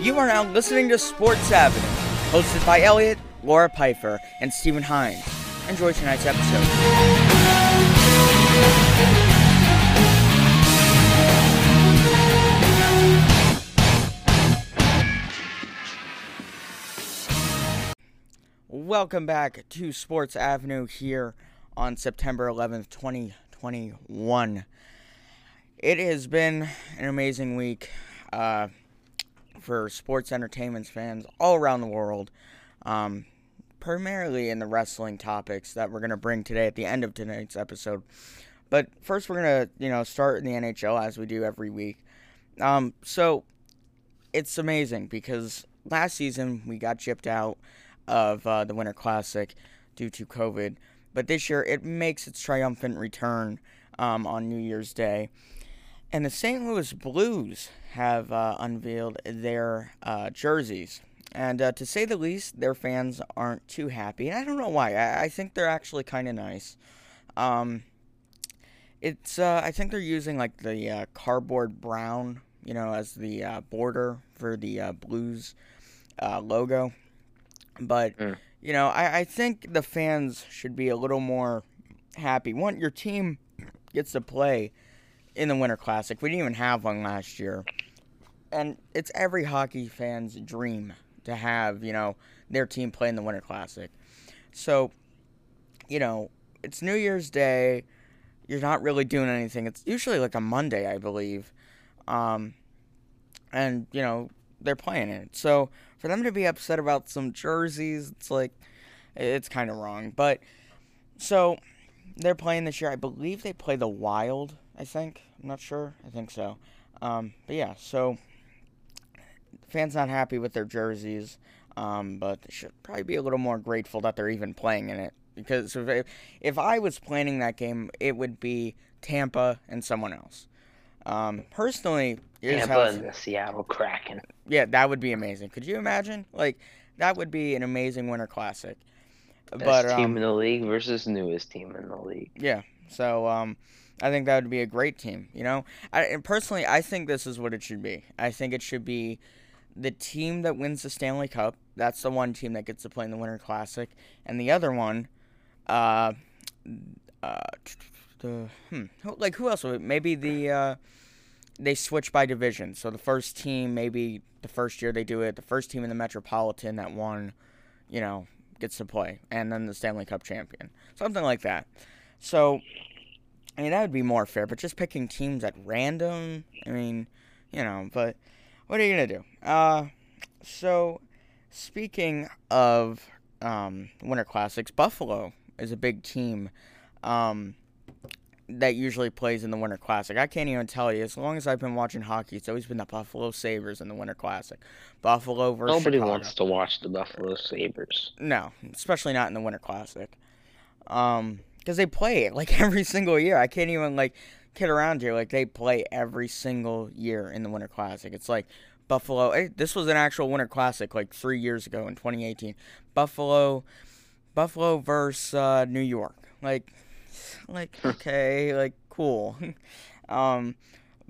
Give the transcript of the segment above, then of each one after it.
You are now listening to Sports Avenue, hosted by Elliot, Laura Pfeiffer, and Stephen Hines. Enjoy tonight's episode. Welcome back to Sports Avenue here on September 11th, 2021. It has been an amazing week uh, for sports entertainment fans all around the world, um, primarily in the wrestling topics that we're going to bring today at the end of tonight's episode. But first, we're going to, you know, start in the NHL as we do every week. Um, so it's amazing because last season we got chipped out of uh, the Winter Classic due to COVID. But this year it makes its triumphant return um, on New Year's Day. And the St. Louis Blues have uh, unveiled their uh, jerseys. And uh, to say the least, their fans aren't too happy. And I don't know why. I, I think they're actually kind of nice. Um, it's uh, I think they're using like the uh, cardboard brown, you know, as the uh, border for the Blues logo. But Mm. you know, I, I think the fans should be a little more happy. One, your team gets to play in the Winter Classic. We didn't even have one last year, and it's every hockey fan's dream to have you know their team play in the Winter Classic. So, you know, it's New Year's Day. You're not really doing anything. It's usually like a Monday, I believe, um, and you know they're playing it. So for them to be upset about some jerseys, it's like it's kind of wrong. But so they're playing this year. I believe they play the Wild. I think. I'm not sure. I think so. Um, but yeah, so fans not happy with their jerseys, um, but they should probably be a little more grateful that they're even playing in it. Because if if I was planning that game, it would be Tampa and someone else. Um, personally, Tampa and the Seattle Kraken. yeah, that would be amazing. Could you imagine? Like that would be an amazing winter classic. Best but team um, in the league versus newest team in the league. yeah, so um, I think that would be a great team. You know, I and personally I think this is what it should be. I think it should be the team that wins the Stanley Cup. That's the one team that gets to play in the Winter Classic, and the other one, uh, uh, the hmm, like who else? Maybe the uh, they switch by division. So the first team, maybe the first year they do it, the first team in the Metropolitan that won, you know, gets to play, and then the Stanley Cup champion, something like that. So, I mean, that would be more fair. But just picking teams at random, I mean, you know, but what are you gonna do? Uh, so speaking of um, Winter Classics, Buffalo is a big team. Um, that usually plays in the Winter Classic. I can't even tell you. As long as I've been watching hockey, it's always been the Buffalo Sabres in the Winter Classic. Buffalo versus Nobody Chicago. wants to watch the Buffalo Sabres. No, especially not in the Winter Classic. Um, because they play it like every single year. I can't even like kid around here. Like they play every single year in the Winter Classic. It's like Buffalo. eh, This was an actual Winter Classic like three years ago in 2018. Buffalo, Buffalo versus uh, New York. Like, like okay, like cool. um.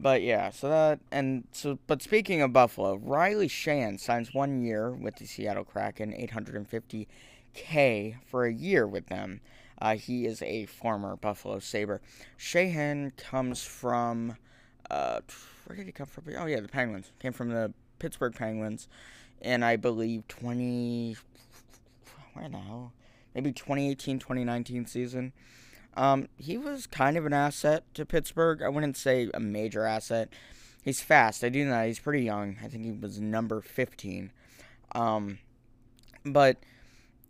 But yeah, so that and so. But speaking of Buffalo, Riley Sheahan signs one year with the Seattle Kraken, 850k for a year with them. Uh, he is a former Buffalo Saber. Sheahan comes from, uh, where did he come from? Oh yeah, the Penguins. Came from the Pittsburgh Penguins, and I believe 20. Where hell? Maybe 2018, 2019 season. Um, he was kind of an asset to Pittsburgh. I wouldn't say a major asset. He's fast. I do know that. He's pretty young. I think he was number 15. Um, but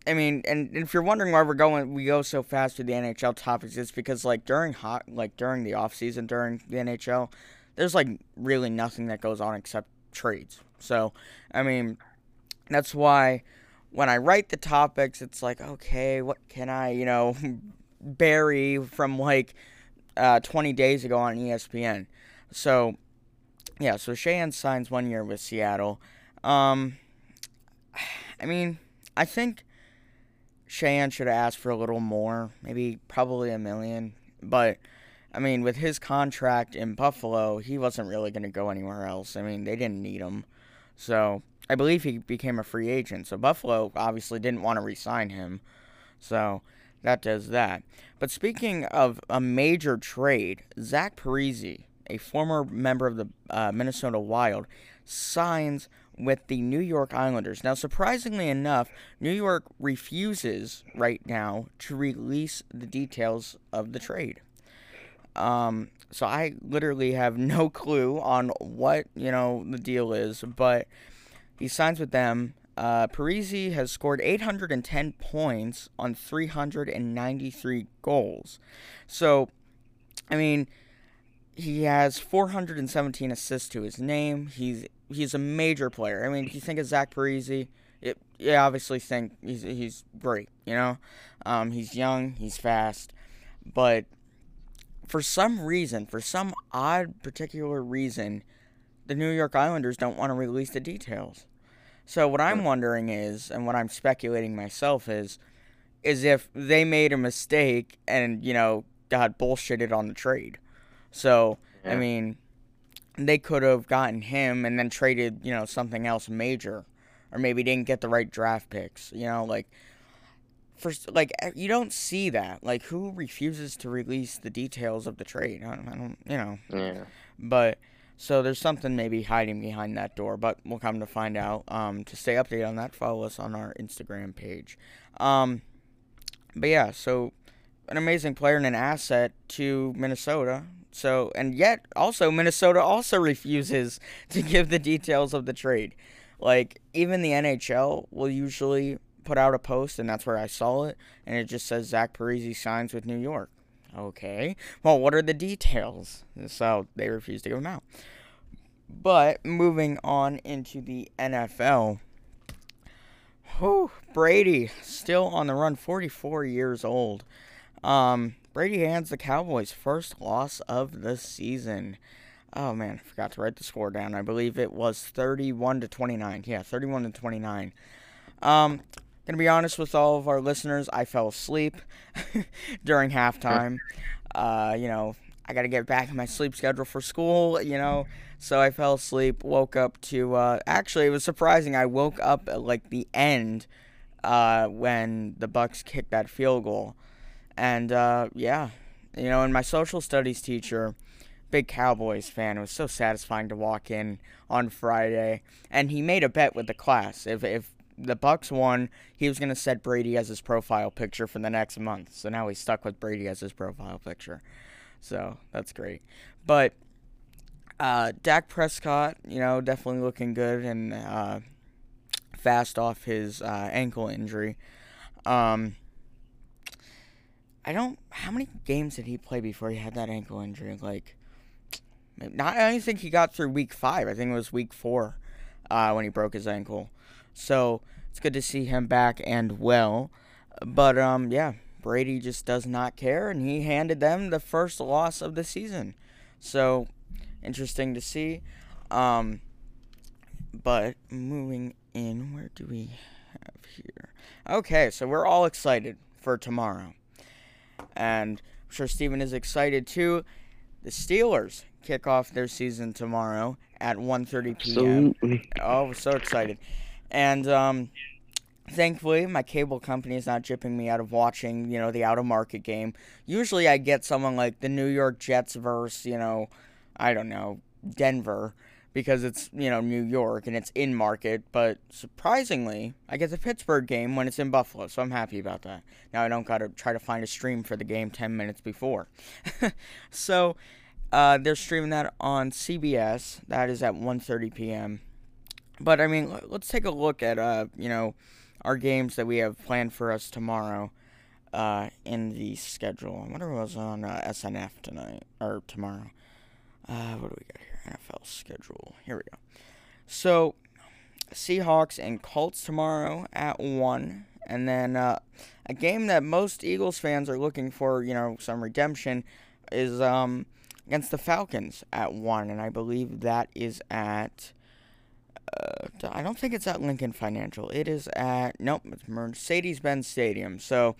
I mean, and, if you're wondering why we're going, we go so fast with the NHL topics, it's because like during hot, like during the off season during the NHL, there's like really nothing that goes on except trades. So, I mean, that's why when I write the topics, it's like, okay, what can I, you know, bury from like uh, 20 days ago on ESPN. So, yeah, so Sheahan signs one year with Seattle. Um, I mean, I think Sheahan should have asked for a little more, maybe probably a million. But I mean, with his contract in Buffalo, he wasn't really going to go anywhere else. I mean, they didn't need him. So I believe he became a free agent. So Buffalo obviously didn't want to re-sign him. So that does that. But speaking of a major trade, Zach Parise, a former member of the uh, Minnesota Wild, signs with the New York Islanders. Now, surprisingly enough, New York refuses right now to release the details of the trade. Um, so I literally have no clue on what you know the deal is, but he signs with them. Uh, Parise has scored 810 points on 393 goals. So, I mean, he has 417 assists to his name. He's he's a major player. I mean, if you think of Zach Parise, it, you obviously think he's he's great. You know, um, he's young, he's fast, but for some reason, for some odd particular reason, the New York Islanders don't want to release the details. So what I'm wondering is, and what I'm speculating myself is, is if they made a mistake and you know got bullshitted on the trade. So I mean, they could have gotten him and then traded you know something else major, or maybe didn't get the right draft picks. You know, like first, like eh, you don't see that. Like who refuses to release the details of the trade? I don't, I don't you know. Yeah. But so there's something maybe hiding behind that door, but we'll come to find out. Um, to stay updated on that, follow us on our Instagram page. Um, but yeah, so an amazing player and an asset to Minnesota. So and yet also Minnesota also refuses to give the details of the trade. Like even the NHL will usually put out a post, and that's where I saw it, and it just says Zach Parise signs with New York. Okay. Well, what are the details? So they refuse to give them out. But moving on into the NFL. Whew, Brady still on the run, 44 years old. Um, Brady hands the Cowboys first loss of the season. Oh man, I forgot to write the score down. I believe it was 31 to 29. Yeah, 31 to 29. Um, gonna be honest with all of our listeners, I fell asleep during halftime. Uh, you know, I got to get back in my sleep schedule for school, you know. So I fell asleep, woke up to uh actually it was surprising. I woke up at like the end uh when the Bucs kicked that field goal. And uh yeah, you know, and my social studies teacher big Cowboys fan. It was so satisfying to walk in on Friday, and he made a bet with the class. If if the Bucs won, he was gonna set Brady as his profile picture for the next month. So now he's stuck with Brady as his profile picture. So that's great. But uh, Dak Prescott, you know, definitely looking good and uh, fast off his uh, ankle injury. Um, I don't. How many games did he play before he had that ankle injury? Like, not. I don't think he got through week five. I think it was week four uh, when he broke his ankle. So it's good to see him back and well. But um, yeah, Brady just does not care, and he handed them the first loss of the season. So interesting to see. Um, but moving in, where do we have here? Okay, so we're all excited for tomorrow, and I'm sure Steven is excited too. The Steelers kick off their season tomorrow at 1:30 p.m. Absolutely. Oh, so excited. And um thankfully my cable company is not jipping me out of watching, you know, the out of market game. Usually I get someone like the New York Jets versus, you know, I don't know, Denver because it's, you know, New York and it's in market, but surprisingly, I get the Pittsburgh game when it's in Buffalo, so I'm happy about that. Now I don't got to try to find a stream for the game 10 minutes before. so, uh, they're streaming that on CBS. That is at 1:30 p.m. But I mean, let's take a look at uh, you know, our games that we have planned for us tomorrow, uh, in the schedule. I wonder what's on uh, SNF tonight or tomorrow. Uh, what do we got here? Schedule. Here we go. So, Seahawks and Colts tomorrow at one, and then uh, a game that most Eagles fans are looking for, you know, some redemption, is um against the Falcons at one, and I believe that is at. Uh, I don't think it's at Lincoln Financial. It is at nope, it's Mercedes-Benz Stadium. So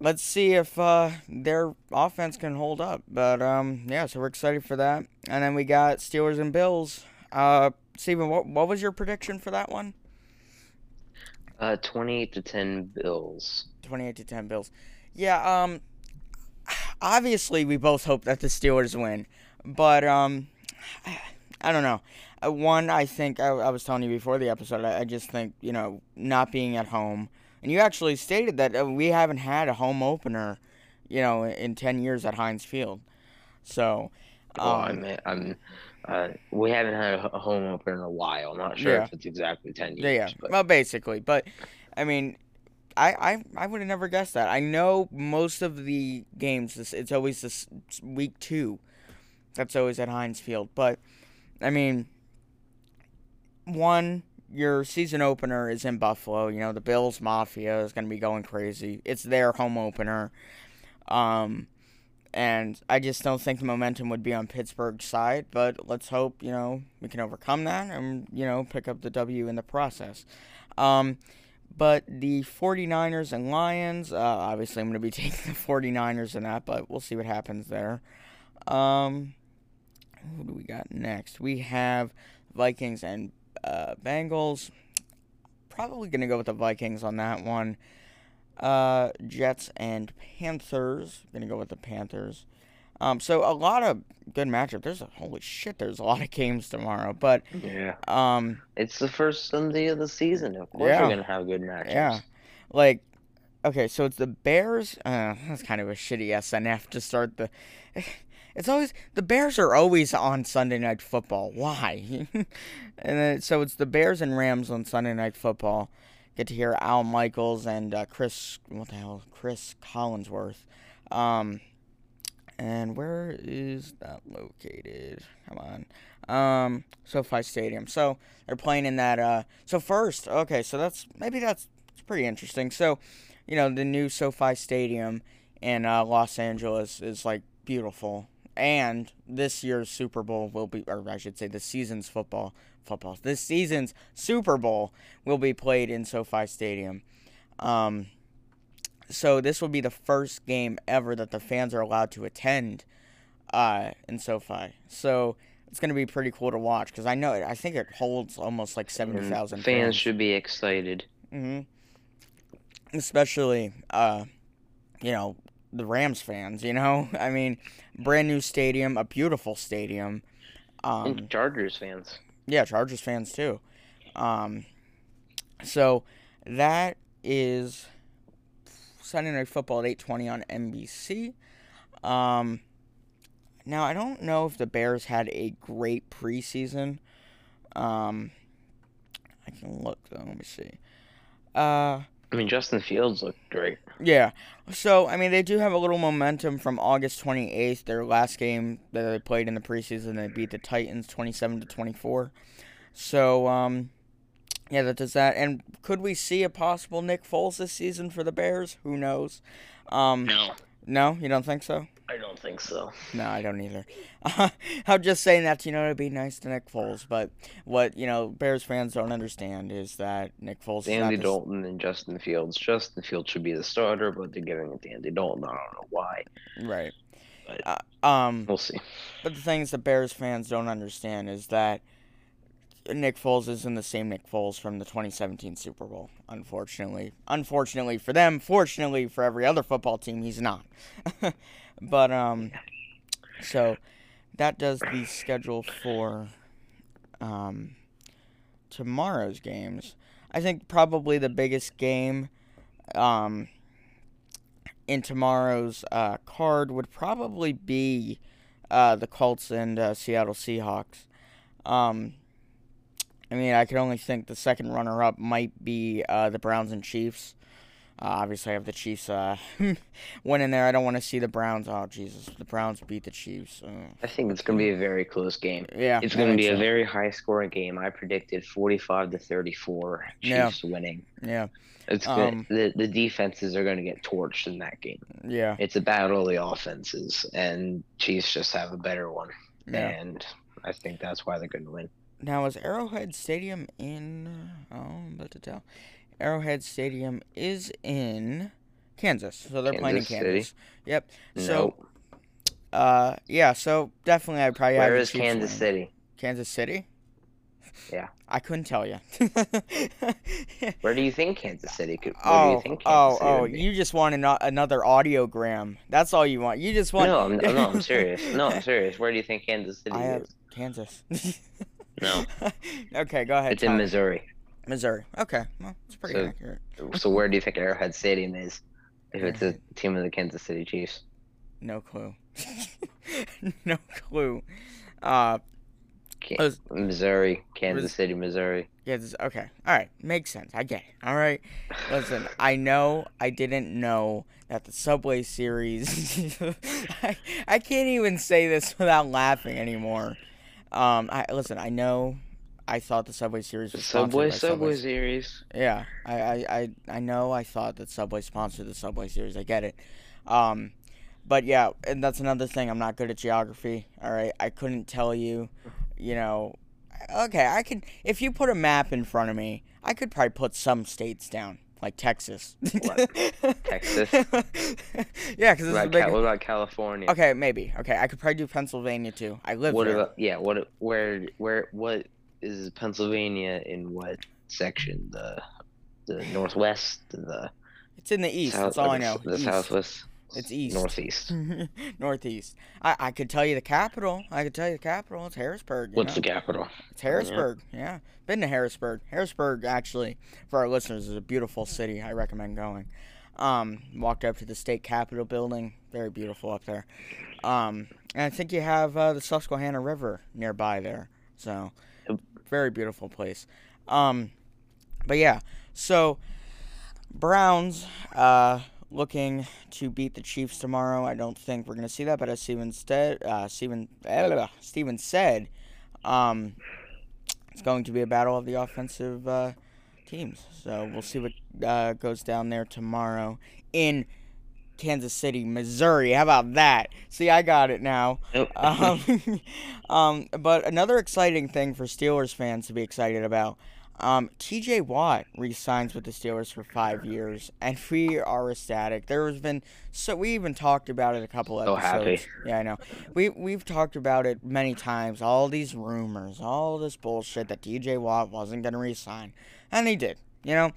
let's see if uh, their offense can hold up. But um, yeah, so we're excited for that. And then we got Steelers and Bills. Uh, Steven, what what was your prediction for that one? Uh, 28 to 10 Bills. 28 to 10 Bills. Yeah, um obviously we both hope that the Steelers win, but um I don't know. One, I think I, I was telling you before the episode. I, I just think you know not being at home, and you actually stated that uh, we haven't had a home opener, you know, in ten years at Heinz Field. So, Well, um, mean, I'm, uh, we haven't had a home opener in a while. I'm not sure Yeah. if it's exactly 10 Yeah, years, yeah. but Well, basically, but I mean, I I, I would have never guessed that. I know most of the games. This it's always this week two. That's always at Heinz Field, but I mean, one your season opener is in Buffalo. You know the Bills Mafia is going to be going crazy. It's their home opener. Um. And I just don't think the momentum would be on Pittsburgh's side, but let's hope, you know, we can overcome that and, you know, pick up the W in the process. Um, but the 49ers and Lions, uh, obviously I'm going to be taking the 49ers in that, but we'll see what happens there. Um, who do we got next? We have Vikings and uh, Bengals. Probably going to go with the Vikings on that one. Uh, Jets and Panthers. Going to go with the Panthers. Um, so a lot of good matchup. There's a holy shit. There's a lot of games tomorrow, but yeah, um, it's the first Sunday of the season. Of course, Yeah. we're gonna have good matchups. Yeah. Like, okay, so it's the Bears. Uh, that's kind of a shitty SNF to start the. It's always the Bears are always on Sunday Night Football. Why? and then so it's the Bears and Rams on Sunday Night Football. Get to hear Al Michaels and uh, Cris. What the hell? Cris Collinsworth. Um, and where is that located? Come on. Um, SoFi Stadium. So they're playing in that. Uh, so first, okay, so that's maybe that's it's pretty interesting. So, you know, the new SoFi Stadium in uh, Los Angeles is like beautiful, and this year's Super Bowl will be, or I should say, the season's football, football, this season's Super Bowl will be played in SoFi Stadium. Um, so this will be the first game ever that the fans are allowed to attend, uh, in SoFi. So. It's gonna be pretty cool to watch because I know it. I think it holds almost like seventy And thousand fans should be excited. hmm Especially, uh, you know, the Rams fans. You know, I mean, brand new stadium, a beautiful stadium. Um, and Chargers fans. yeah, Chargers fans too. Um, so that is Sunday Night Football at eight twenty on NBC. Um, now I don't know if the Bears had a great preseason. Um, I can look though. Let me see. Uh, I mean, Justin Fields looked great. yeah. So, I mean, they do have a little momentum from August 28th, their last game that they played in the preseason. They beat the Titans 27 to 24. So, um, yeah, that does that. And could we see a possible Nick Foles this season for the Bears? Who knows? Um, No, no, you don't think so? I don't think so. No, I don't either. I'm just saying that you know it'd be nice to Nick Foles, but what you know Bears fans don't understand is that Nick Foles is not Andy the- Dalton and Justin Fields. Justin Fields should be the starter, but they're giving it to Andy Dalton. I don't know why. right. But- Uh, um, We'll see. But the things that Bears fans don't understand is that Nick Foles isn't the same Nick Foles from the 2017 Super Bowl. Unfortunately, unfortunately for them, fortunately for every other football team, he's not. but um, so that does the schedule for um tomorrow's games. I think probably the biggest game um in tomorrow's uh, card would probably be uh, the Colts and uh, Seattle Seahawks. Um, I mean, I could only think the second runner up might be uh, the Browns and Chiefs. Uh, obviously, I have the Chiefs uh, winning there. I don't want to see the Browns. Oh, Jesus. The Browns beat the Chiefs. Uh, I think it's going to be a very close game. yeah. It's going to be a very high scoring game. I predicted 45 to 34 Yeah. Chiefs winning. Yeah. It's Um, the the defenses are going to get torched in that game. Yeah. It's a battle of the offenses, and Chiefs just have a better one. Yeah. And I think that's why they're going to win. Now, is Arrowhead Stadium in. Oh, I'm about to tell. Arrowhead Stadium is in Kansas. So they're playing in Kansas City? Kansas. Yep. So, Nope. uh, yeah, so definitely I'd probably have Where the is Kansas winning. City? Kansas City? Yeah. I couldn't tell you. Where do you think Kansas City could? Where do oh, you think oh, City oh! You just want ano- another audiogram. That's all you want. You just want. No, I'm, no, I'm serious. No, I'm serious. Where do you think Kansas City I have is? Kansas. No. okay, go ahead. It's in. Missouri. Missouri. Okay, well, it's pretty So- accurate. So where do you think Arrowhead Stadium is? If it's a team of the Kansas City Chiefs. No clue. no clue. Uh, Missouri, Kansas City, Missouri. yeah, this, okay. All right, makes sense. I get it. All right. Listen, I know I didn't know that the Subway series. I, I can't even say this without laughing anymore. Um, I listen. I know. I thought the Subway series The was Subway, Subway series. Yeah, I, I, I, I know. I thought that Subway sponsored the Subway series. I get it. Um, but yeah, and that's another thing. I'm not good at geography. All right, I couldn't tell you. You know, okay, I could. If you put a map in front of me, I could probably put some states down, like Texas. What? Texas? yeah, because it's What about, big. Ca- what about California? Okay, maybe. Okay, I could probably do Pennsylvania too. I live What there. about yeah? What where where what is Pennsylvania in what section? The the northwest, the It's in the east. south, that's all I know. The East. southwest. It's east. Northeast. Northeast. I, I could tell you the capital. I could tell you the capital. It's Harrisburg. You What's know? the capital? It's Harrisburg. Yeah. Been to Harrisburg. Harrisburg, actually, for our listeners, is a beautiful city. I recommend going. Um, walked up to the state capitol building. Very beautiful up there. Um, and I think you have uh, the Susquehanna River nearby there. So. Very beautiful place. Um, but yeah, so Browns uh, looking to beat the Chiefs tomorrow. I don't think we're to see that, but as Steven, said, uh, Steven, uh, Steven said, um, it's going to be a battle of the offensive uh, teams. So we'll see what uh, goes down there tomorrow in Kansas City, Missouri. How about that? See, I got it now. Nope. Um, um, but another exciting thing for Steelers fans to be excited about. Um, TJ Watt re-signs with the Steelers for five years, and we are ecstatic. There has been so we even talked about it a couple So episodes. happy. Yeah, I know. We we've talked about it many times. All these rumors, all this bullshit that TJ Watt wasn't gonna resign, and he did. You know,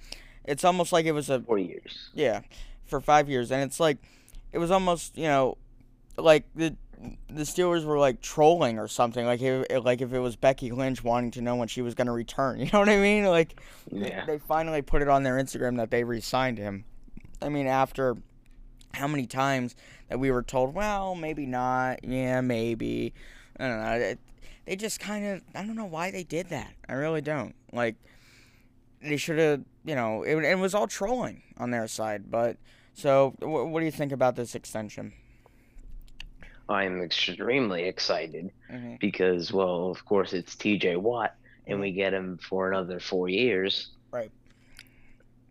it's almost like it was a Four years. yeah, for five years, and it's like it was almost you know, like the the Steelers were like trolling or something. Like if like if it was Becky Lynch wanting to know when she was gonna return. You know what I mean? Like they- Yeah. they finally put it on their Instagram that they re-signed him. I mean, after how many times that we were told, well, maybe not, yeah, maybe. I don't know. It, they just kind of, I don't know why they did that. I really don't. Like, they should have, you know, it, it was all trolling on their side. But, so, wh- what do you think about this extension? I'm extremely excited hmm because, well, of course, it's TJ Watt, and we get him for another four years. Right.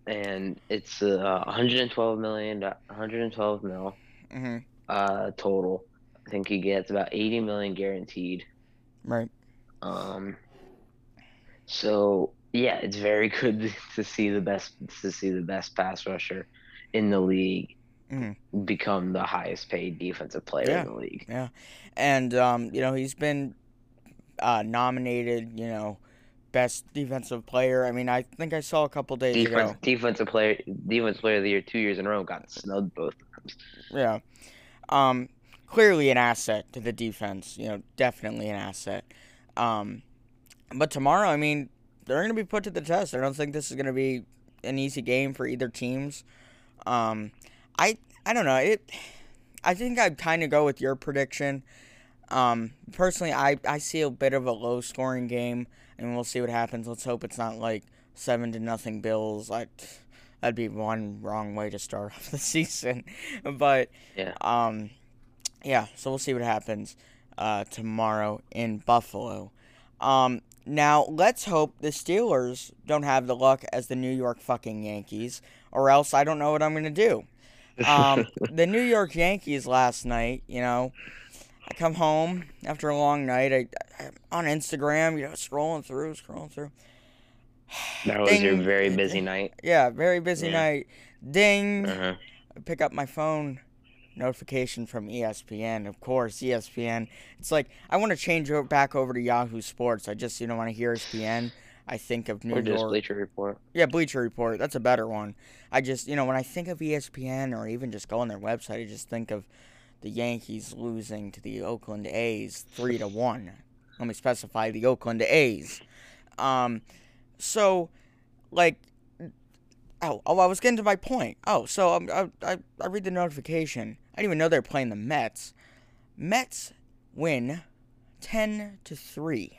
And it's uh, 112 million, 112 mil hmm uh, total. I think he gets about 80 million guaranteed. Right. Um, so yeah, it's very good to see the best to see the best pass rusher in the league Mhm. become the highest paid defensive player Yeah. in the league. Yeah. And, um, you know, he's been uh, nominated, you know, best defensive player. I mean, I think I saw a couple days Defense, ago. defensive player, defense player of the year two years in a row got snubbed both times. Yeah. Um, clearly an asset to the defense. You know, definitely an asset. Um, but tomorrow, I mean, they're going to be put to the test. I don't think this is going to be an easy game for either teams. Um, I I don't know. It. I think I'd kind of go with your prediction. Um, personally, I, I see a bit of a low scoring game, and we'll see what happens. Let's hope it's not like seven to nothing Bills. I, that'd be one wrong way to start off the season. But Yeah. um, yeah. So we'll see what happens uh, tomorrow in Buffalo. Um, now let's hope the Steelers don't have the luck as the New York fucking Yankees, or else I don't know what I'm gonna do. Um, the New York Yankees last night, you know, I come home after a long night. I, I on Instagram, you know, scrolling through, scrolling through. that was your very busy night. Yeah, very busy Yeah. night. Ding. Uh-huh. I pick up my phone. notification from ESPN. Of course, ESPN. It's like I want to change o- back over to Yahoo Sports. I just you know want to hear ESPN, I think of New Or just York. Bleacher Report. Yeah, Bleacher Report. That's a better one. I just, you know, when I think of ESPN or even just go on their website, I just think of the Yankees losing to the Oakland A's three to one. Let me specify the Oakland A's. Um, so, like, oh, oh, I was getting to my point. Oh, so um, I, I, I read the notification. I didn't even know they were playing the Mets. Mets win ten to three.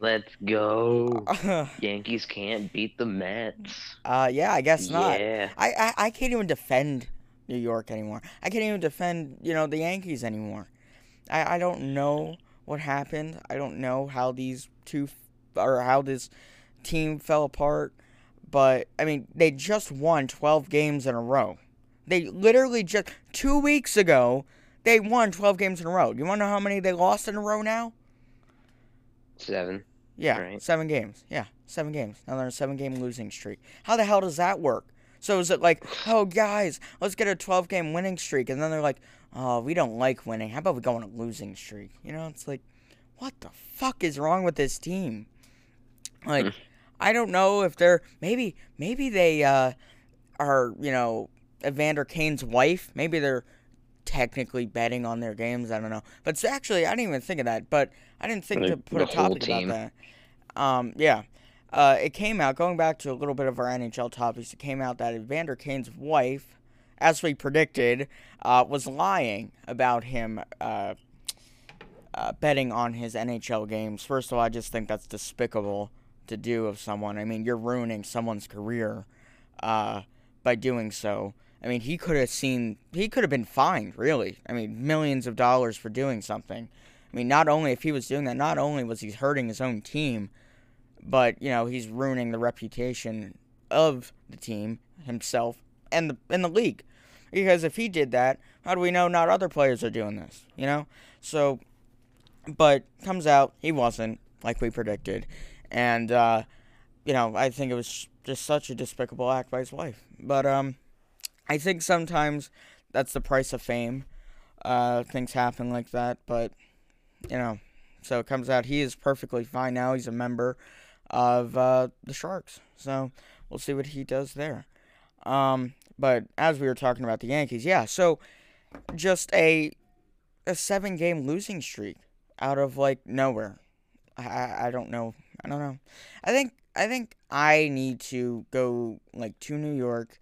Let's go. uh, Yankees can't beat the Mets. Uh, yeah, I guess not. Yeah. I, I, I can't even defend New York anymore. I can't even defend, you know, the Yankees anymore. I, I don't know what happened. I don't know how these two or how this team fell apart. But I mean, they just won 12 games in a row. They literally just 2 weeks ago they won 12 games in a row. You want to know how many they lost in a row now? Seven. Yeah, Right. seven games. Yeah, seven games. Now they're on a seven game losing streak. How the hell does that work? So is it like, oh guys, let's get a twelve game winning streak, and then they're like, oh, we don't like winning. How about we go on a losing streak? You know, it's like, what the fuck is wrong with this team? Like, Mm. I don't know if they're maybe maybe they uh, are you know Evander Kane's wife. Maybe they're technically betting on their games. I don't know, but actually I didn't even think of that. But I didn't think to put a topic about that. Um, yeah. Uh, it came out, going back to a little bit of our NHL topics, it came out that Evander Kane's wife, as we predicted, uh, was lying about him uh, uh, betting on his NHL games. First of all, I just think that's despicable to do of someone. I mean, you're ruining someone's career uh, by doing so. I mean, he could have seen, he could have been fined, really. I mean, millions of dollars for doing something. I mean, not only if he was doing that, not only was he hurting his own team, but you know he's ruining the reputation of the team himself and the and the league. Because if he did that, how do we know not other players are doing this? You know, so. But comes out he wasn't like we predicted, and uh, you know I think it was just such a despicable act by his wife. But um, I think sometimes that's the price of fame. Uh, things happen like that, but you know, so it comes out he is perfectly fine now. He's a member of uh, the Sharks, so we'll see what he does there. Um, but as we were talking about the Yankees, yeah, so just a a seven game losing streak out of like nowhere. I- I don't know. I don't know. I think I think I need to go like to New York,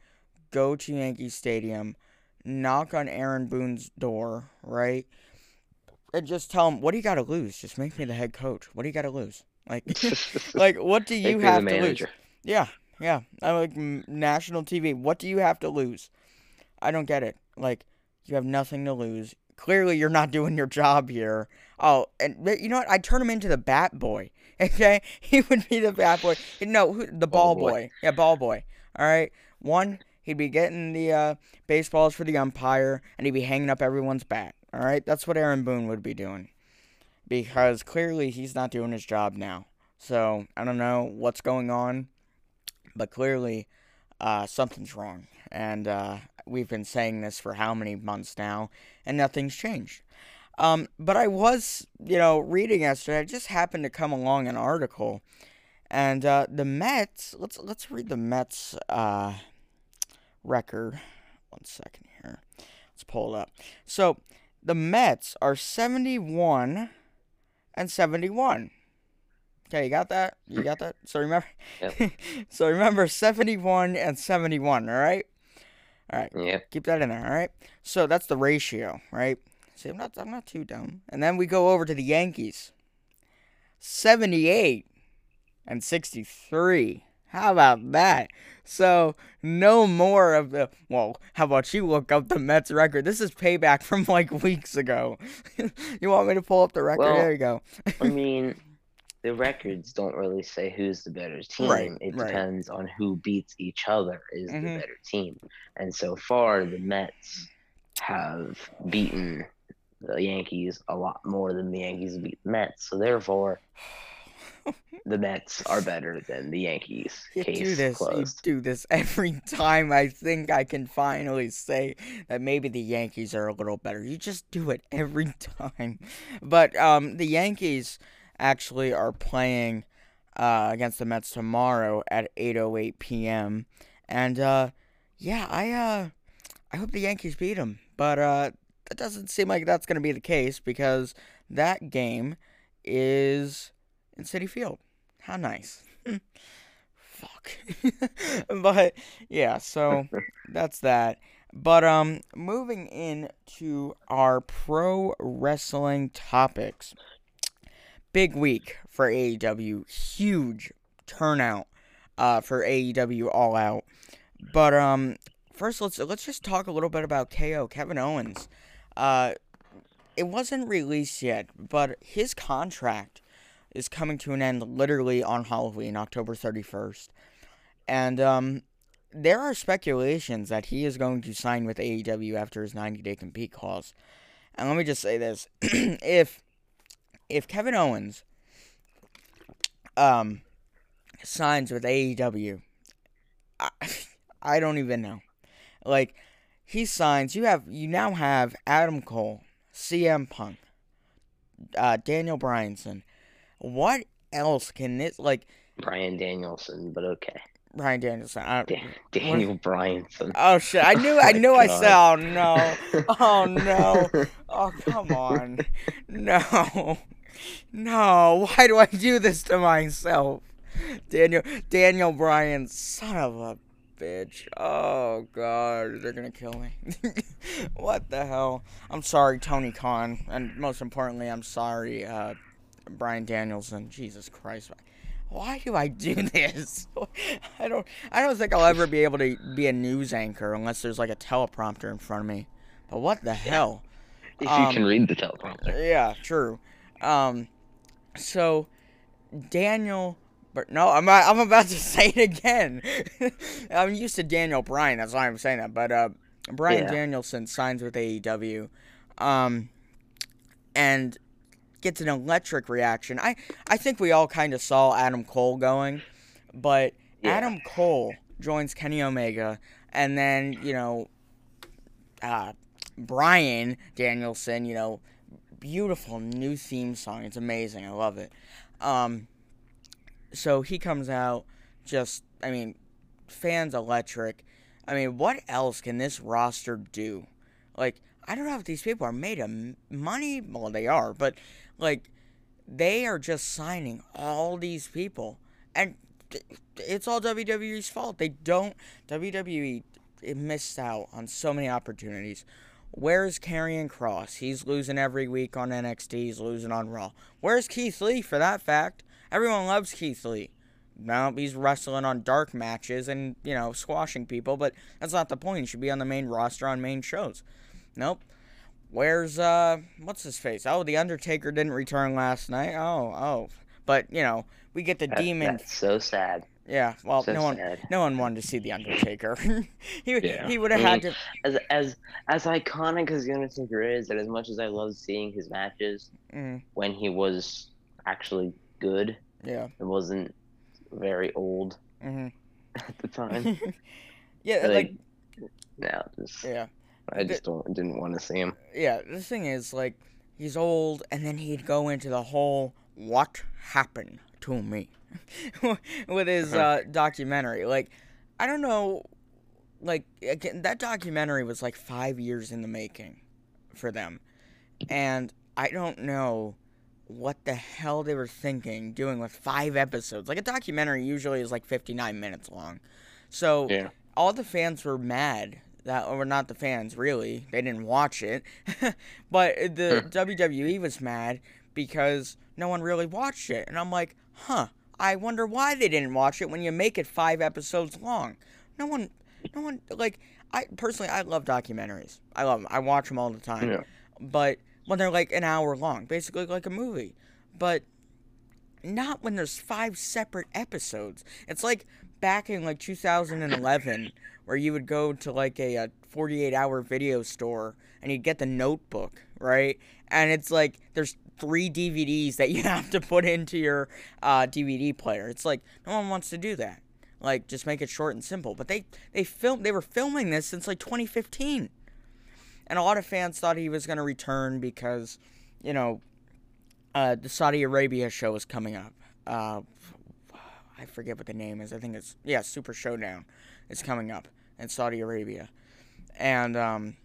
go to Yankee Stadium, knock on Aaron Boone's door, right? And just tell him, what do you got to lose? Just make me the head coach. What do you got to lose? Like, like what do you Make me the have to lose? Yeah, yeah. I'm like m- national TV. What do you have to lose? I don't get it. Like, you have nothing to lose. Clearly, you're not doing your job here. Oh, and you know what? I'd turn him into the bat boy. Okay, he would be the bat boy. No, who, the ball, Ball boy. boy. Yeah, ball boy. All right. One, he'd be getting the uh, baseballs for the umpire, and he'd be hanging up everyone's bat. All right, that's what Aaron Boone would be doing, because clearly he's not doing his job now. So I don't know what's going on, but clearly uh, something's wrong. And uh, we've been saying this for how many months now, and nothing's changed. Um, but I was, you know, reading yesterday. I just happened to come along an article, and uh, the Mets. Let's let's read the Mets uh, record. One second here. Let's pull it up. So the Mets are seventy-one and seventy-one. Okay, you got that? You got that? So remember, Yep. so remember seventy-one and seventy-one. All right. All right. Yeah. Keep that in there, all right? So that's the ratio, right? See, I'm not I'm not too dumb. And then we go over to the Yankees. 78 and 63. How about that? So, no more of the well, how about you look up the Mets record? This is payback from like weeks ago. you want me to pull up the record? Well, there you go. I mean, the records don't really say who's the better team. Right, it right. depends on who beats each other is Mhm. the better team. And so far, the Mets have beaten the Yankees a lot more than the Yankees beat the Mets. So therefore, the Mets are better than the Yankees. You Case do this. closed. You do this every time. I think I can finally say that maybe the Yankees are a little better. You just do it every time. But um, the Yankees actually are playing uh, against the Mets tomorrow at 8:08 p.m. And uh, yeah, I uh, I hope the Yankees beat them. But uh, that doesn't seem like that's going to be the case because that game is in Citi Field. How nice. Fuck. but yeah, so that's that. But um moving into our pro wrestling topics. Big week for AEW. Huge turnout uh for AEW All Out. But um first let's let's just talk a little bit about KO Kevin Owens. Uh it wasn't released yet, but his contract is coming to an end literally on Halloween, October 31st. And um, there are speculations that he is going to sign with AEW after his 90 day compete clause. And let me just say this if if Kevin Owens um, signs with AEW, I, I don't even know. Like, he signs, you have you now have Adam Cole, CM Punk, uh, Daniel Bryanson. What else can this like Bryan Danielson, but okay. Bryan Danielson? I, Da- Daniel Bryanson. oh shit! I knew I my knew I said oh no oh no oh come on no no why do I do this to myself? Daniel Daniel Bryan, son of a bitch. Oh god, they're gonna kill me. what the hell? I'm sorry, Tony Khan, and most importantly, I'm sorry, uh, Bryan Danielson. Jesus Christ. Why do I do this? I don't I don't think I'll ever be able to be a news anchor unless there's like a teleprompter in front of me. But what the hell? If you Um, can read the teleprompter. Yeah, true. Um, so Daniel, but no, I'm I'm about to say it again. I'm used to Daniel Bryan. That's why I'm saying that. But uh, Bryan Yeah. Danielson signs with AEW, um, and gets an electric reaction. I I think we all kind of saw Adam Cole going, but Yeah. Adam Cole joins Kenny Omega, and then you know, uh, Bryan Danielson, you know, beautiful new theme song. It's amazing. I love it. Um, so he comes out, just I mean, fans electric. I mean, what else can this roster do? Like, I don't know if these people are made of money. Well, they are, but like, they are just signing all these people, and it's all WWE's fault. They don't WWE missed out on so many opportunities. Where's Karrion Kross? He's losing every week on NXT. He's losing on Raw. Where's Keith Lee for that fact? Everyone loves Keith Lee. No, he's wrestling on dark matches and, you know, squashing people, but that's not the point. He should be on the main roster on main shows. Nope. Where's, uh, what's his face? Oh, The Undertaker didn't return last night. Oh, oh. But, you know, we get the That- demon. That's so sad. Yeah, well, so no one sad. no one wanted to see The Undertaker. he Yeah. he would have I had to. As as as iconic as the Undertaker is, and as much as I love seeing his matches Mm, when he was actually good, yeah. it wasn't very old hmm at the time. yeah, like, like, no, just, yeah. I just don't didn't want to see him. yeah, the thing is, like, he's old, and then he'd go into the whole "what happened to me" with his uh, documentary. Like, I don't know, like again, that documentary was like five years in the making for them, and I don't know what the hell they were thinking doing with five episodes. Like a documentary usually is like fifty nine minutes long, so Yeah. all the fans were mad that or not the fans really. They didn't watch it. But the wwe was mad because no one really watched it. And i'm like huh i wonder why they didn't watch it when you make it five episodes long. No one no one like i personally i love documentaries. I love them i watch them all the time. Yeah. but when they're like an hour long basically like a movie. But not when there's five separate episodes. It's like back in like 2011 where you would go to like a, a 48 hour video store and you'd get the notebook right and it's like there's three DVDs that you have to put into your uh, DVD player. It's like no one wants to do that. Like just make it short and simple. But they they film they were filming this since like 2015, and a lot of fans thought he was going to return because, you know, uh, the Saudi Arabia show is coming up. Uh, I forget what the name is. I think it's yeah, Super Showdown is coming up in Saudi Arabia, and um,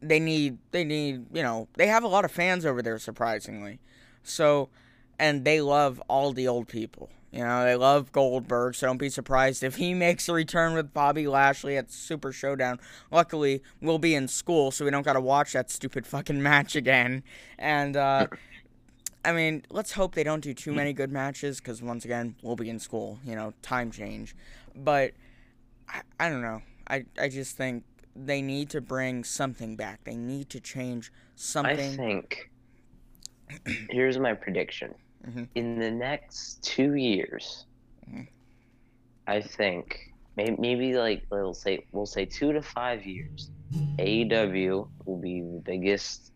they need they need you know they have a lot of fans over there surprisingly, so and they love all the old people. You know they love Goldberg, so don't be surprised if he makes a return with Bobby Lashley at Super Showdown. Luckily, we'll be in school, so we don't gotta watch that stupid fucking match again. And uh, I mean, let's hope they don't do too many good matches, because once again, we'll be in school. You know, time change. But I, I don't know. I I just think they need to bring something back. They need to change something. I think. here's my prediction. Mhm. In the next two years, Mhm. I think maybe, maybe like we'll say we'll say two to five years, AEW will be the biggest,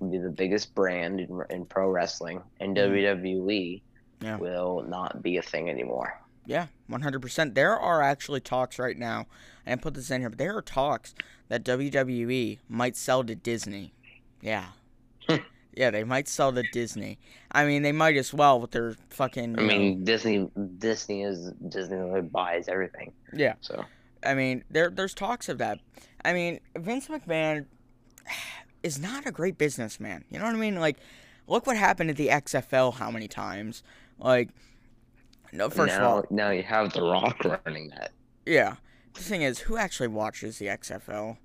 will be the biggest brand in, in pro wrestling, and Mhm. WWE Yeah. will not be a thing anymore. Yeah, 100%. There are actually talks right now, and put this in here, but there are talks that WWE might sell to Disney. Yeah. Hmm. yeah, they might sell to Disney. I mean, they might as well with their fucking. I know- mean, Disney Disney is Disney buys everything. Yeah. So I mean, there there's talks of that. I mean, Vince McMahon is not a great businessman. You know what I mean? Like, look what happened at the XFL how many times. Like, no, first now, of all, now you have The Rock running that. yeah. The thing is, who actually watches the XFL?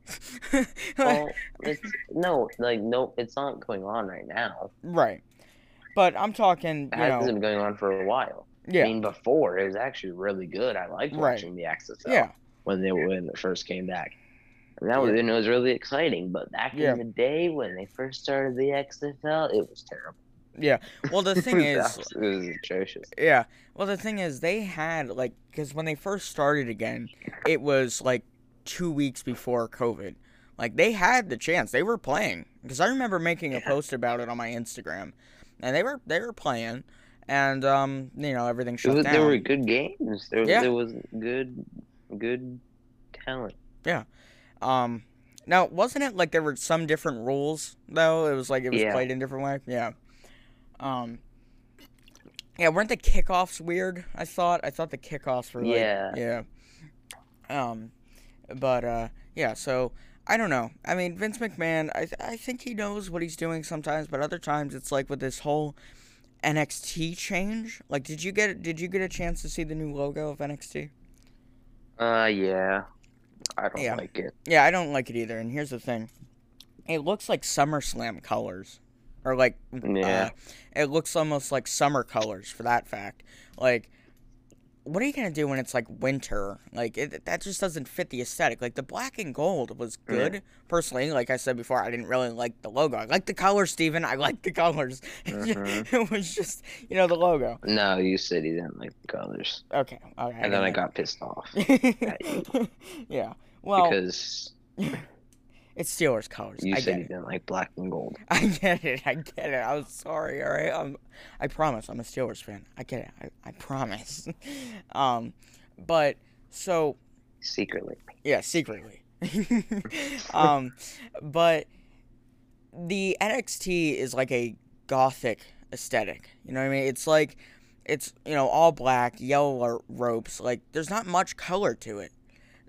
Well, it's no, like no, it's not going on right now. right. But I'm talking, It you know, hasn't been going on for a while. yeah, I mean, before it was actually really good. I liked Right. watching the XFL yeah, when they when it first came back. And that was, and it was really exciting. But back Yeah. in the day when they first started the XFL, it was terrible. Yeah. Well, the thing is, was, it was atrocious. Yeah. Well, the thing is, they had like because when they first started again, it was like two weeks before COVID. Like they had the chance. They were playing because I remember making a post about it on my Instagram, and they were they were playing, and um you know everything shut was, down. there were good games. There, Yeah. there was good, good talent. Yeah. Um, now wasn't it like there were some different rules though? It was like it was Yeah. played in different way. Yeah. Um. Yeah, weren't the kickoffs weird? I thought. I thought the kickoffs were like Yeah. yeah. Um, but uh, yeah. So I don't know. I mean, Vince McMahon. I I think he knows what he's doing sometimes, but other times it's like with this whole NXT change. Like, did you get did you get a chance to see the new logo of NXT? Uh, yeah. I don't Yeah. like it. Yeah, I don't like it either. And here's the thing: it looks like SummerSlam colors, or like Yeah. uh, it looks almost like summer colors. For that fact, like, what are you gonna do when it's like winter? Like, it, that just doesn't fit the aesthetic. Like the black and gold was Mm-hmm. good. Personally, like I said before, I didn't really like the logo. I like the colors, Steven. I like the colors. Mhm. it was just you know the logo. No, you said you didn't like the colors, Okay, okay. and then I got pissed off yeah. Well, because it's Steelers colors. you I said get you it. didn't like black and gold. I get it. I get it. I'm sorry. All right. I'm, I promise. I'm a Steelers fan. I get it. I, I promise. um, but so Secretly, yeah, secretly. um, but the NXT is like a gothic aesthetic. You know what I mean? It's like it's you know all black, yellow ropes. Like there's not much color to it.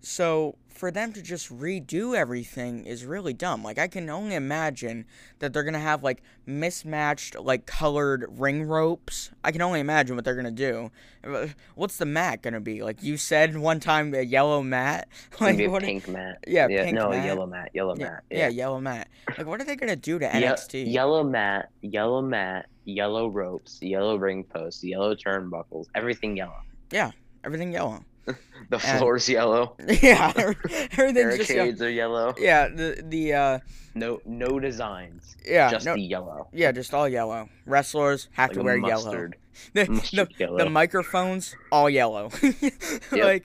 So for them to just redo everything is really dumb. Like I can only imagine that they're gonna have like mismatched like colored ring ropes. I can only imagine what they're gonna do. Uh, What's the mat gonna be? Like you said one time, a yellow mat. Like maybe a what? pink mat. yeah, yeah, pink no, mat. yellow mat, yellow yeah, mat. yeah, yellow mat. Like what are they gonna do to Ye- NXT? yellow mat, yellow mat, yellow ropes, yellow ring posts, yellow turnbuckles, everything yellow. Yeah, everything yellow. The And- floor's yellow. yeah, everything's just yellow. Barricades are yellow. Yeah, the the uh No, no designs. yeah just no, the yellow. yeah just all yellow. Wrestlers have Like to wear yellow. mustard. The, the, Mustard the yellow. microphones all yellow. like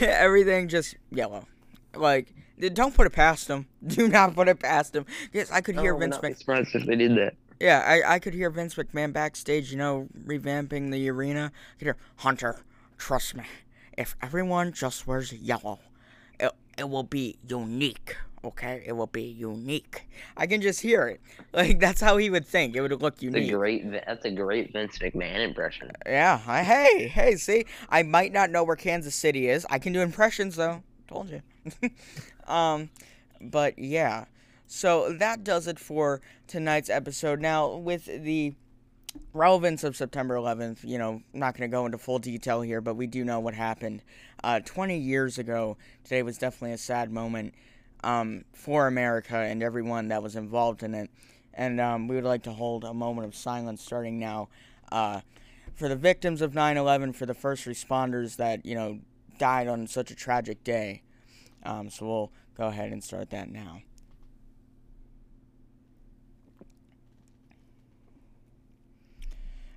everything just yellow. Like don't put it past them. Do not put it past them. Yes, I could hear No, Vince not be Mc- surprised if they did that. Yeah, I, I could hear Vince McMahon backstage, you know, revamping the arena. I could hear Hunter, trust me, if everyone just wears yellow, it, it will be unique. Okay, it will be unique. I can just hear it. Like that's how he would think. It would look That's a unique. great. That's a great Vince McMahon impression. Yeah. I, hey, hey. See, I might not know where Kansas City is. I can do impressions though. Told you. um, but yeah. So that does it for tonight's episode. Now with the relevance of September 11th, you know, I'm not going to go into full detail here, but we do know what happened. Uh, 20 years ago, today was definitely a sad moment um, for America and everyone that was involved in it. And um, we would like to hold a moment of silence starting now uh, for the victims of 9 11, for the first responders that, you know, died on such a tragic day. Um, so we'll go ahead and start that now.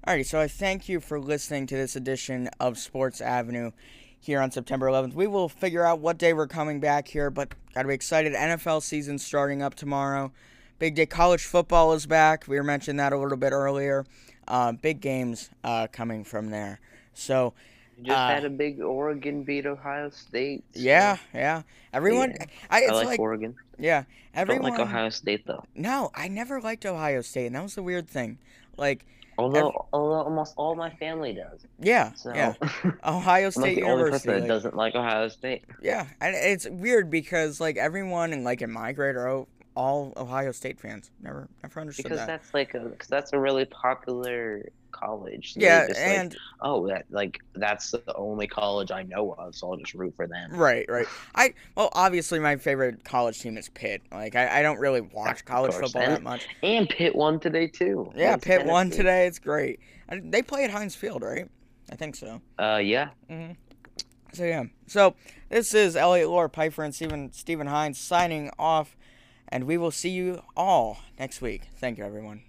Alrighty, so I thank you for listening to this edition of Sports Avenue here on September 11th. We will figure out what day we're coming back here, but gotta be excited. NFL season starting up tomorrow. Big day. College football is back. We were mentioning that a little bit earlier. Uh, big games uh, coming from there. So You just Uh, had a big Oregon beat Ohio State. so yeah, yeah. Everyone, Yeah. I, I like, like, Oregon. yeah, I don't like Ohio State though. No, I never liked Ohio State, and that was the weird thing. Like, Although, although almost all my family does. yeah, So yeah. Ohio State the only University. person that like- doesn't like Ohio State. Yeah, and it's weird because like everyone in like in my grade are o- all Ohio State fans. Never, never understood Because that. that's like a because that's a really popular college. They yeah, just, like, and oh, that like that's the only college I know of, so I'll just root for them. right, right. I well, obviously my favorite college team is Pitt. Like I, I don't really watch Of college course, football and- that much. And Pitt won today too. Yeah, Pitt won today. It's great. And they play at Heinz Field, right? I think so. Uh, yeah. hmm So yeah. So this is Elliot Lore, Piper, and Stephen Stephen Hines signing off, and we will see you all next week. Thank you, everyone.